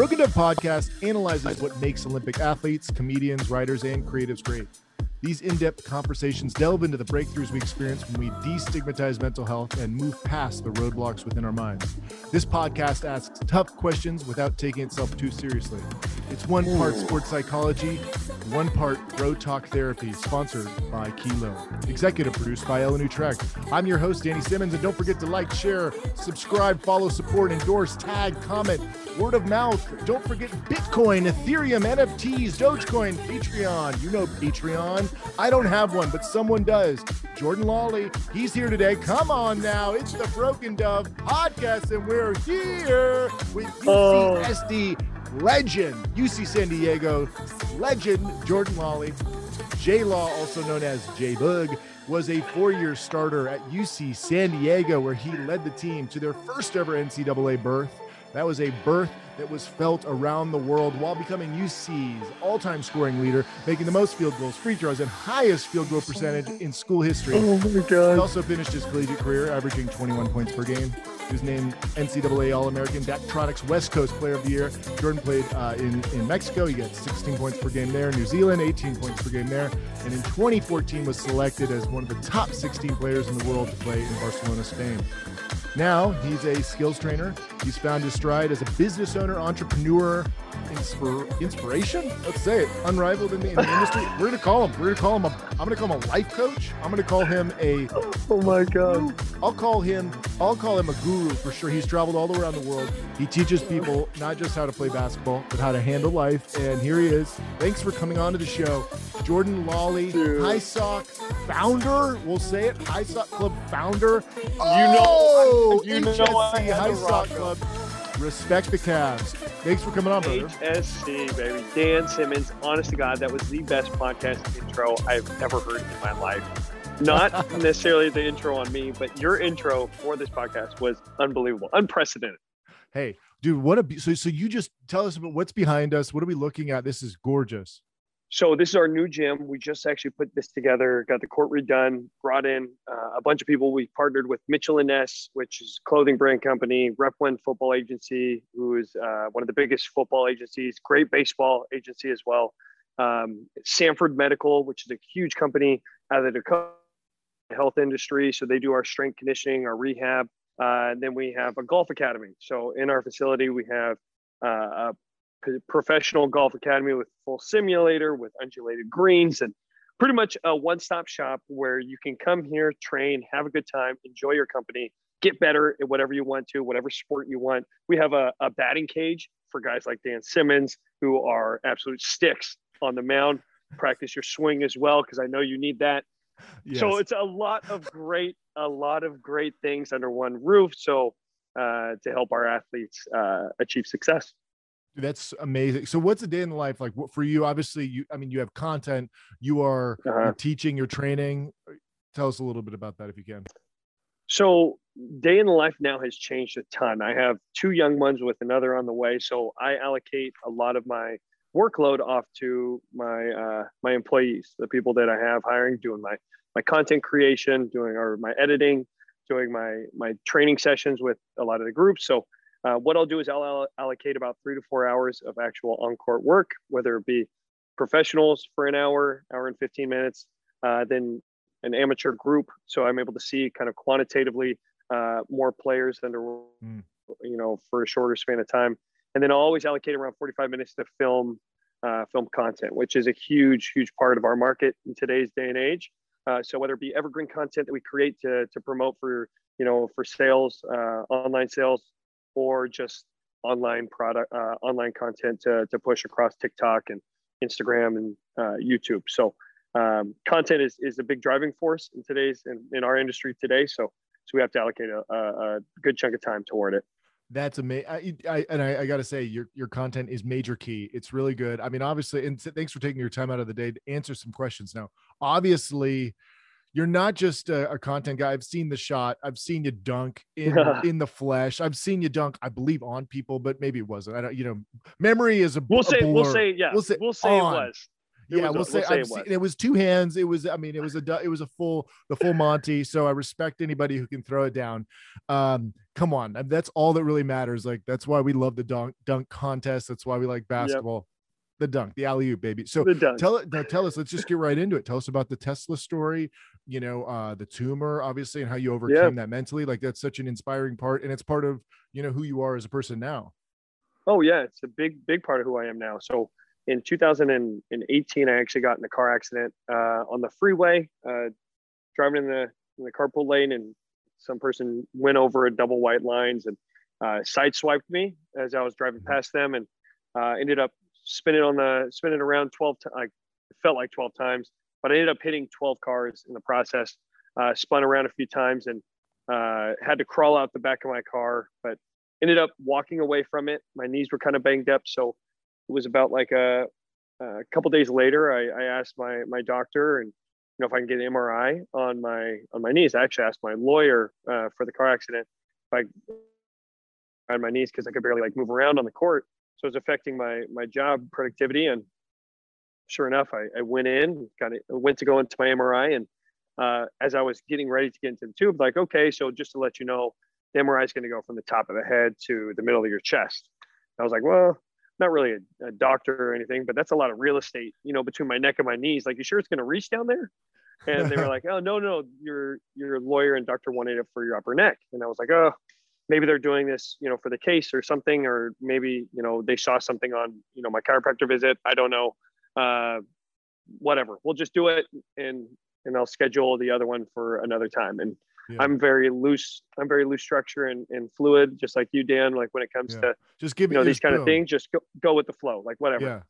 Broken Dove Podcast analyzes what makes Olympic athletes, comedians, writers, and creatives great. These in depth conversations delve into the breakthroughs we experience when we destigmatize mental health and move past the roadblocks within our minds. This podcast asks tough questions without taking itself too seriously. It's one part sports psychology, one part road talk therapy, sponsored by Kilo. Executive produced by Ellen Utrecht. I'm your host, Danny Simmons, and don't forget to like, share, subscribe, follow, support, endorse, tag, comment, word of mouth. Don't forget Bitcoin, Ethereum, NFTs, Dogecoin, Patreon. You know Patreon. I don't have one, but someone does. Jordan Lawley, he's here today. Come on now. It's the Broken Dove podcast, and we're here with oh. UCSD legend, UC San Diego legend, Jordan Lawley. J Law, also known as J Boog, was a four year starter at UC San Diego, where he led the team to their first ever NCAA berth. That was a birth that was felt around the world while becoming UC's all time scoring leader, making the most field goals, free throws, and highest field goal percentage in school history. Oh my God. He also finished his collegiate career averaging 21 points per game. He was named NCAA All American, Daktronics West Coast Player of the Year. Jordan played uh, in, in Mexico. He got 16 points per game there. New Zealand, 18 points per game there. And in 2014 was selected as one of the top 16 players in the world to play in Barcelona, Spain. Now he's a skills trainer. He's found his stride as a business owner, entrepreneur, inspir- inspiration. Let's say it, unrivaled in the, in the industry. We're gonna call him. We're gonna call him a. I'm gonna call him a life coach. I'm gonna call him a. Oh my God. I'll call him. I'll call him a guru for sure. He's traveled all around the world. He teaches people not just how to play basketball, but how to handle life. And here he is. Thanks for coming on to the show, Jordan Lawley, Dude. High Sock founder. We'll say it, High Sock Club founder. oh, you know oh! HSC I had High Sock Club. Respect the Cavs. Thanks for coming on, brother. HSC, baby. Dan Simmons, honest to God, that was the best podcast intro I've ever heard in my life. Not necessarily the intro on me, but your intro for this podcast was unbelievable, unprecedented. Hey, dude, what a so so you just tell us about what's behind us. What are we looking at? This is gorgeous. So this is our new gym. We just actually put this together, got the court redone, brought in uh, a bunch of people. We partnered with Mitchell and Ness, which is a clothing brand company, Rep One Football Agency, who is uh, one of the biggest football agencies, great baseball agency as well. Um, Sanford Medical, which is a huge company out of the Dakota health industry. So they do our strength conditioning, our rehab. Uh, and then we have a golf academy. So in our facility, we have uh, a professional golf academy with full simulator, with undulated greens, and pretty much a one-stop shop where you can come here, train, have a good time, enjoy your company, get better at whatever you want to, whatever sport you want. We have a, a batting cage for guys like Dan Simmons who are absolute sticks on the mound. Practice your swing as well because I know you need that. So it's a lot of great, a lot of great things under one roof. So uh, to help our athletes uh, achieve success. Dude, That's amazing. So, what's a day in the life like for you? Obviously, you. I mean, you have content. You are Uh-huh. teaching. You're training. Tell us a little bit about that if you can. So day in the life now has changed a ton. I have two young ones with another on the way, so I allocate a lot of my workload off to my uh, my employees, the people that I have hiring, doing my my content creation, doing or my editing, doing my my training sessions with a lot of the groups. So uh, what I'll do is I'll allocate about three to four hours of actual on court work, whether it be professionals for an hour, hour and 15 minutes, uh, then an amateur group. So I'm able to see kind of quantitatively uh, more players than there were, Mm. you know, for a shorter span of time. And then I'll always allocate around 45 minutes to film, uh, film content, which is a huge, huge part of our market in today's day and age. Uh, so whether it be evergreen content that we create to, to promote for, you know, for sales, uh, online sales, or just online product, uh, online content to, to push across TikTok and Instagram and uh, YouTube. So um, content is, is a big driving force in today's in, in our industry today. So so we have to allocate a, a, good chunk of time toward it. That's amazing. I, I and I, I got to say, your your content is major key. It's really good. I mean, obviously, and thanks for taking your time out of the day to answer some questions. Now, obviously, you're not just a, a content guy. I've seen the shot. I've seen you dunk in in the flesh. I've seen you dunk. I believe on people, but maybe it wasn't. I don't. You know, memory is a. We'll a say we'll say yeah We'll say we'll say on. it was. It yeah, was we'll say, we'll say seen, was. it was two hands. It was, I mean, it was a, it was a full, the full Monty. So I respect anybody who can throw it down. Um, come on, that's all that really matters. Like that's why we love the dunk dunk contest. That's why we like basketball. Yep. The dunk, the alley oop, baby. So tell it, tell us. Let's just get right into it. Tell us about the Tesla story. You know, uh, the tumor, obviously, and how you overcame yep. that mentally. Like that's such an inspiring part, and it's part of you know who you are as a person now. Oh yeah, it's a big big part of who I am now. So in 2018, I actually got in a car accident uh, on the freeway, uh, driving in the in the carpool lane, and some person went over a double white lines and uh, sideswiped me as I was driving mm-hmm. past them, and uh, ended up spinning on the spinning around 12 times. Like it felt like 12 times, but I ended up hitting 12 cars in the process. Uh, spun around a few times and uh, had to crawl out the back of my car, but ended up walking away from it. My knees were kind of banged up, so it was about like a, a couple days later. I, I asked my my doctor and you know if I can get an MRI on my on my knees. I actually asked my lawyer uh, for the car accident if I on my knees because I could barely like move around on the court, so it was affecting my my job productivity. And sure enough, I, I went in, got it, went to go into my MRI, and uh, as I was getting ready to get into the tube, like okay, so just to let you know, the MRI is going to go from the top of the head to the middle of your chest. I was like, well, not really a, a, doctor or anything, but that's a lot of real estate, you know, between my neck and my knees. Like, you sure it's going to reach down there? And they were like, oh, no, no, your, your lawyer and doctor wanted it for your upper neck. And I was like, oh, maybe they're doing this, you know, for the case or something, or maybe, you know, they saw something on, you know, my chiropractor visit. I don't know. Uh, whatever. We'll just do it and, and I'll schedule the other one for another time. And yeah. I'm very loose. I'm very loose structure and, and fluid, just like you, Dan. Like when it comes yeah. to just give you know these kind of things, just go, go with the flow, like whatever. Yeah.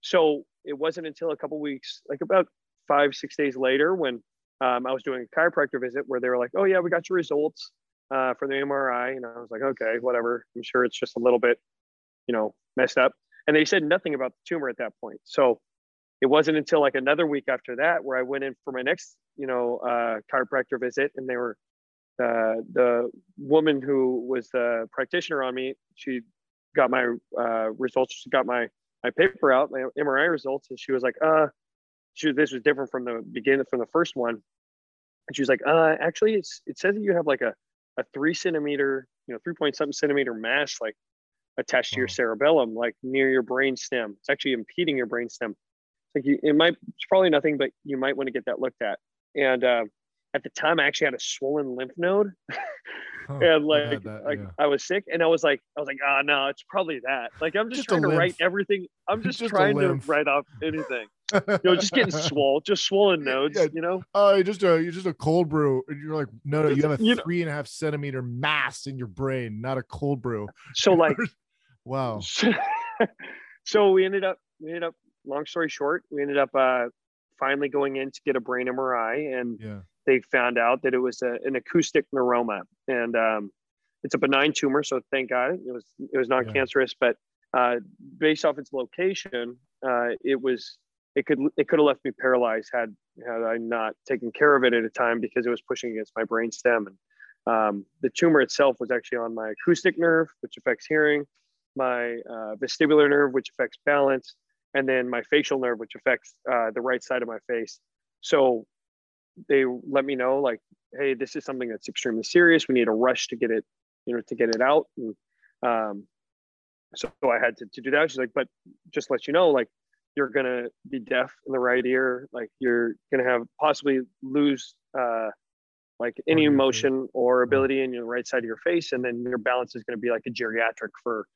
So it wasn't until a couple weeks, like about five six days later, when um, I was doing a chiropractor visit, where they were like, "Oh yeah, we got your results uh, for the MRI," and I was like, "Okay, whatever. I'm sure it's just a little bit, you know, messed up." And they said nothing about the tumor at that point. So it wasn't until like another week after that where I went in for my next, you know, uh, chiropractor visit, and they were uh, the woman who was the practitioner on me. She got my uh, results. She got my my paper out, my MRI results, and she was like, "Uh, she this was different from the beginning from the first one." And she was like, "Uh, actually, it's it says that you have like a a three centimeter, you know, three point something centimeter mass like attached to your cerebellum, like near your brain stem. It's actually impeding your brain stem." like you, it might, it's probably nothing, but you might want to get that looked at. And uh, at the time, I actually had a swollen lymph node. Oh, and like, that, like yeah. I was sick, and I was like, I was like, ah, oh, no, it's probably that. Like, I'm just, just trying to write everything. I'm just, just trying to write off anything. you know, just getting swollen, just swollen nodes. Yeah. You know, oh, uh, just a, you're just a cold brew, and you're like, no, no, you have a you three know, and a half centimeter mass in your brain, not a cold brew. So like, wow. so we ended up, we ended up long story short, we ended up uh, finally going in to get a brain MRI, and yeah. they found out that it was a, an acoustic neuroma, and um, it's a benign tumor. So thank God it was it was non-cancerous, yeah. but uh, based off its location, uh, it was it could it could have left me paralyzed had had I not taken care of it at a time because it was pushing against my brain stem. And um, the tumor itself was actually on my acoustic nerve, which affects hearing, my uh, vestibular nerve, which affects balance, and then my facial nerve, which affects uh, the right side of my face. So they let me know like, hey, this is something that's extremely serious. We need a rush to get it, you know, to get it out. And um, so, I had to, to do that. She's like, but just let you know, like, you're gonna be deaf in the right ear. Like, you're gonna have possibly lose uh, like any emotion or ability in your right side of your face, and then your balance is gonna be like a geriatric for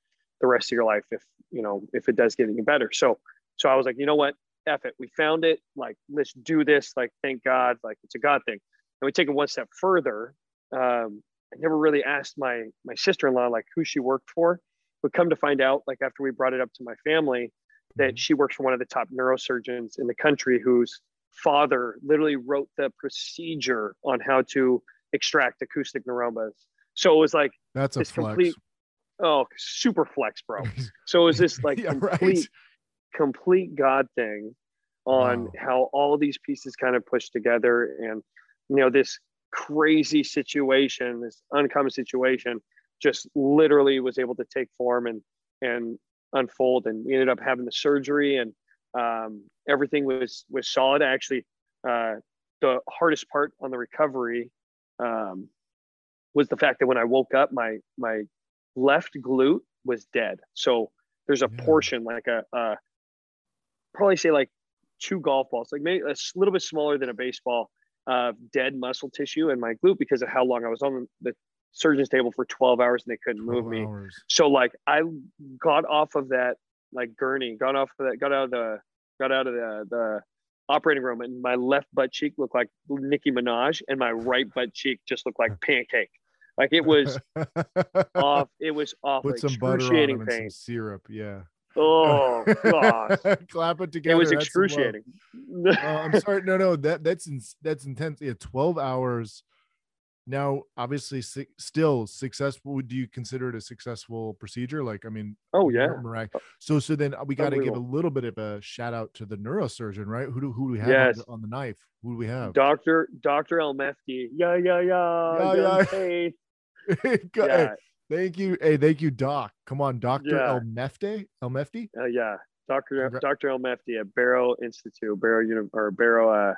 the rest of your life if you know if it does get any better. So so i was like you know what? F it. We found it. Like let's do this. Like thank god. Like it's a god thing. And we take it one step further. Um, i never really asked my my sister-in-law like who she worked for. But come to find out like after we brought it up to my family that mm-hmm. she works for one of the top neurosurgeons in the country whose father literally wrote the procedure on how to extract acoustic neuromas. So it was like that's a flex. complete oh super flex bro so it was this like yeah, complete right. complete god thing on wow. how all these pieces kind of push together and you know this crazy situation this uncommon situation just literally was able to take form and and unfold and we ended up having the surgery and um, everything was was solid actually uh, the hardest part on the recovery um, was the fact that when I woke up, my my left glute was dead. So there's a yeah. portion like a, a probably say like two golf balls, like maybe a little bit smaller than a baseball, uh, dead muscle tissue in my glute because of how long I was on the surgeon's table for 12 hours and they couldn't move me. Hours. So like I got off of that like gurney, got off of that, got out of the, got out of the, the operating room and my left butt cheek looked like Nicki Minaj and my right butt cheek just looked like pancake. Like it was off. It was off. Put some butter on pain. some syrup. Yeah. Oh gosh. Clap it together. It was excruciating. uh, I'm sorry. No, no, that that's in, that's intense. Yeah, 12 hours. Now, obviously, still successful. Would you consider it a successful procedure? Like, I mean, oh yeah. So, so then we got to give a little bit of a shout out to the neurosurgeon, right? Who do who do we have yes. on, the, on, the, knife? Who do we have? Doctor Doctor Al-Mefty. Yeah, yeah, yeah. Yeah, yeah. yeah. Thank you. Hey, thank you, Doc. Come on, Doctor yeah. Al-Mefty. El Mefty. Uh, yeah, Doctor Doctor Al-Mefty at Barrow Institute, Barrow Uni- or Barrow uh,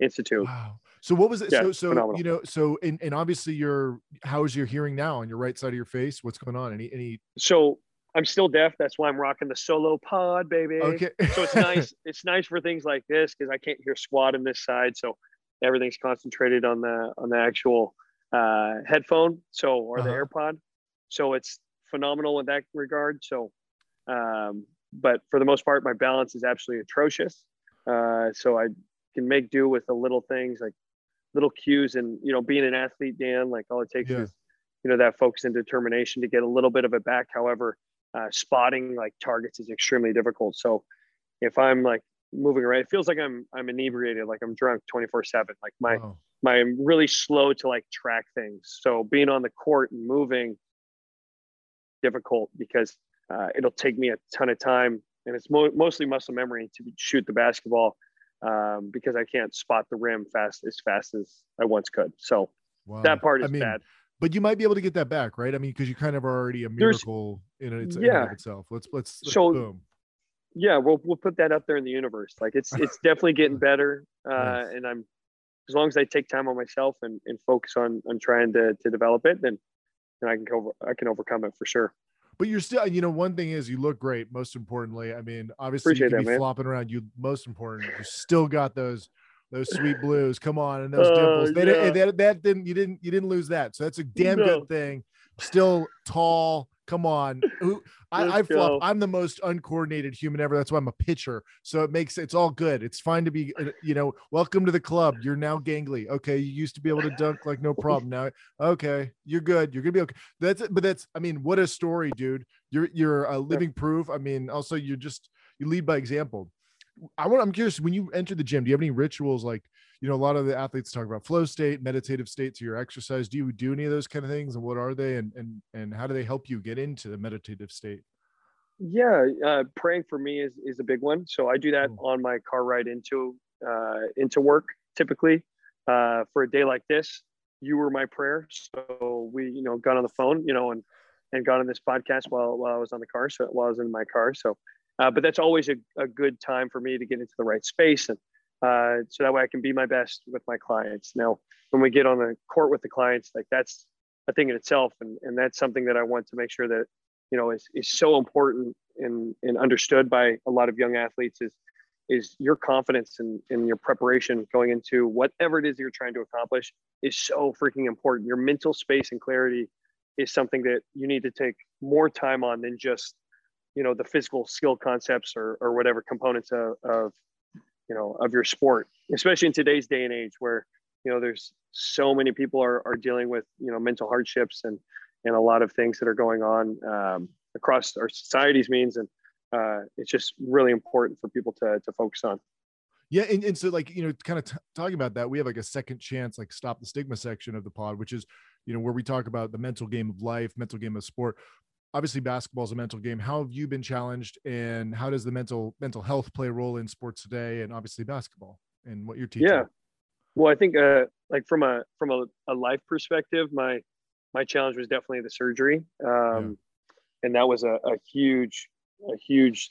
Institute. Wow. So what was it? Yeah, so so phenomenal. you know so and, and obviously your how is your hearing now on your right side of your face? What's going on? Any any so I'm still deaf. That's why I'm rocking the solo pod, baby. Okay. so it's nice. It's nice for things like this because I can't hear squat in this side. So everything's concentrated on the on the actual uh, headphone. So or the uh-huh. AirPod. So it's phenomenal in that regard. So, um, but for the most part, my balance is absolutely atrocious. Uh, so I can make do with the little things like little cues and you know being an athlete dan like all it takes yeah. is you know that focus and determination to get a little bit of it back however uh, spotting like targets is extremely difficult so if i'm like moving around it feels like i'm i'm inebriated like i'm drunk 24 7 like my. My i'm really slow to like track things so being on the court and moving difficult because uh, it'll take me a ton of time and it's mo- mostly muscle memory to shoot the basketball um, because I can't spot the rim fast as fast as I once could. So wow. that part is I mean, bad. But you might be able to get that back, right? I mean, because you kind of are already a miracle There's, in, its, yeah. in itself. Let's, let's, let's so, boom. Yeah, we'll we'll put that up there in the universe. Like it's it's definitely getting better, uh, nice. and I'm as long as I take time on myself and, and focus on on trying to to develop it, then then I can over I can overcome it for sure but you're still, you know, one thing is you look great. Most importantly, I mean, obviously Appreciate you can that, be man. flopping around. You most important, you still got those those sweet blues. Come on, and those uh, dimples. They, yeah. that, that didn't you didn't you didn't lose that. So that's a damn no. good thing. Still tall, Come on. Who I, I flop. I'm the most uncoordinated human ever. That's why I'm a pitcher. So it makes it's all good. It's fine to be, uh, you know, welcome to the club. You're now gangly. Okay. You used to be able to dunk like no problem. Now, okay, you're good. You're gonna be okay. That's it. But that's, I mean, what a story, dude. You're you're a living proof. I mean, also you just you lead by example. I want I'm curious when you enter the gym, do you have any rituals like you know, a lot of the athletes talk about flow state, meditative state to your exercise. Do you do any of those kind of things, and what are they, and and and how do they help you get into the meditative state? Yeah, uh, praying for me is is a big one. So I do that oh. on my car ride into uh, into work typically. Uh, for a day like this, you were my prayer. So we, you know, got on the phone, you know, and and got on this podcast while while I was on the car. So while I was in my car. So, uh, but that's always a, a good time for me to get into the right space and uh, so that way I can be my best with my clients. Now, when we get on the court with the clients, like that's a thing in itself, and and that's something that I want to make sure that you know is is so important and and understood by a lot of young athletes is is your confidence and in, in your preparation going into whatever it is you're trying to accomplish is so freaking important. Your mental space and clarity is something that you need to take more time on than just you know the physical skill concepts or or whatever components of, of you know of your sport especially in today's day and age where you know there's so many people are, are dealing with you know mental hardships and and a lot of things that are going on um, across our society's means. And uh, it's just really important for people to to focus on. Yeah and, and so like you know kind of t- talking about that we have like a second chance like stop the stigma section of the pod which is you know where we talk about the mental game of life mental game of sport obviously basketball is a mental game. How have you been challenged and how does the mental mental health play a role in sports today and obviously basketball and what you're teaching? Yeah. Well i think uh like from a from a, a life perspective my my challenge was definitely the surgery um yeah. and that was a, a huge a huge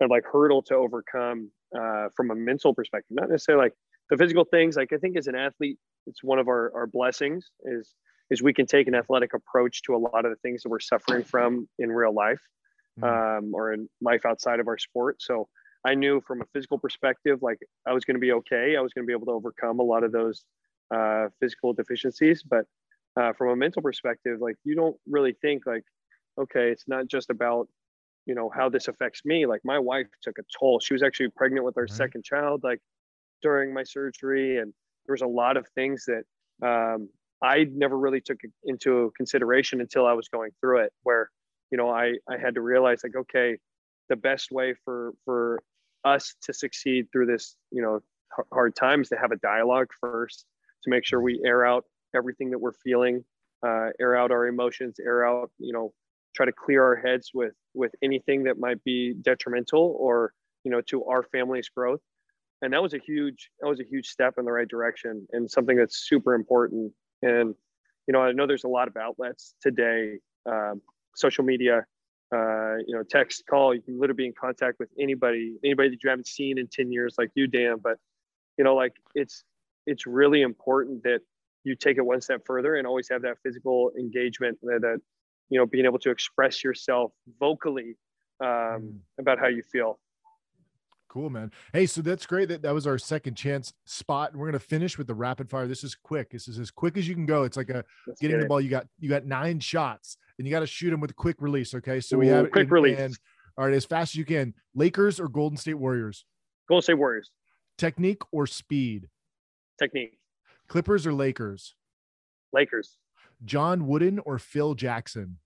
kind of like hurdle to overcome uh from a mental perspective. Not necessarily like the physical things like i think as an athlete it's one of our our blessings is is we can take an athletic approach to a lot of the things that we're suffering from in real life mm. um, or in life outside of our sport. So I knew from a physical perspective, like I was going to be okay. I was going to be able to overcome a lot of those uh, physical deficiencies. But uh, from a mental perspective, like you don't really think like, okay, it's not just about, you know, how this affects me. Like my wife took a toll. She was actually pregnant with our mm-hmm. second child, like during my surgery. And there was a lot of things that um, I never really took into consideration until I was going through it, where, you know, I, I had to realize like, okay, the best way for, for us to succeed through this, you know, hard times to have a dialogue first, to make sure we air out everything that we're feeling, uh, air out our emotions, air out, you know, try to clear our heads with with anything that might be detrimental or you know to our family's growth. And that was a huge that was a huge step in the right direction and something that's super important. And you know, I know there's a lot of outlets today, um, social media, uh, you know, text, call. You can literally be in contact with anybody, anybody that you haven't seen in 10 years, like you, Dan. But, you know, like it's, it's really important that you take it one step further and always have that physical engagement that, that you know, being able to express yourself vocally um, mm. about how you feel. Cool, man. Hey, so that's great. That that was our second chance spot, and we're gonna finish with the rapid fire. This is quick. This is as quick as you can go. It's like a Let's getting the ball. You got you got nine shots, and you got to shoot them with a quick release. Okay, so we have quick release. And, all right, as fast as you can. Lakers or Golden State Warriors? Golden State Warriors. Technique or speed? Technique. Clippers or Lakers? Lakers. John Wooden or Phil Jackson?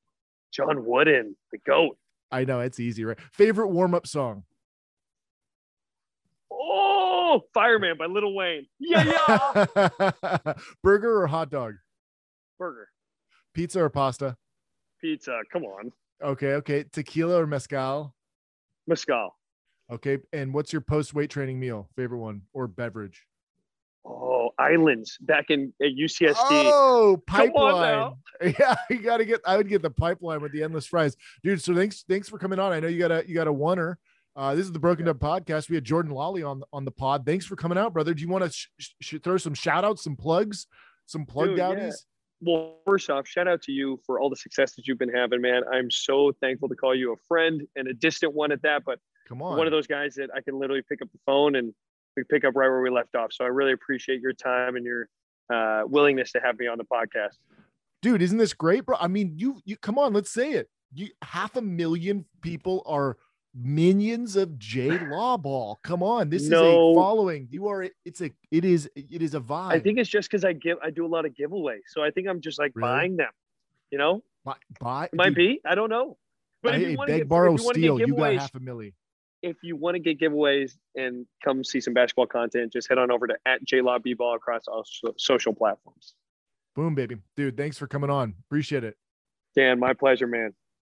John Wooden, the goat. I know it's easy, right? Favorite warm up song? Oh, Fireman by Lil Wayne. Yeah, yeah. Burger or hot dog? Burger. Pizza or pasta? Pizza. Come on. Okay, okay. Tequila or mezcal? Mezcal. Okay. And what's your post weight training meal? Favorite one or beverage? Oh, islands back in at UCSD. Oh, pipeline. Yeah, you gotta get. I would get the pipeline with the endless fries, dude. So thanks, thanks for coming on. I know you got a you got a oneer. Uh, this is the Broken yeah. Up podcast. We had Jordan Lawley on on the pod. Thanks for coming out, brother. Do you want to sh- sh- throw some shout outs, some plugs, some plug Dude, Yeah. Well, first off, shout out to you for all the success that you've been having, man. I'm so thankful to call you a friend and a distant one at that. But come on, one of those guys that I can literally pick up the phone and we pick up right where we left off. So I really appreciate your time and your uh, willingness to have me on the podcast. Dude, isn't this great, bro? I mean, you you come on, let's say it. You half a million people are minions of J Lawball. Come on, this no. is a following. You are. It's a. It is. It is a vibe. I think it's just because I give. I do a lot of giveaways, so I think I'm just like really? buying them. You know, buy. buy might dude, be. I don't know. But if you want to borrow, if you steal, you got half a milli. If you want to get giveaways and come see some basketball content, just head on over to at JLawBall across all social platforms. Boom, baby, dude. Thanks for coming on. Appreciate it. Dan, my pleasure, man.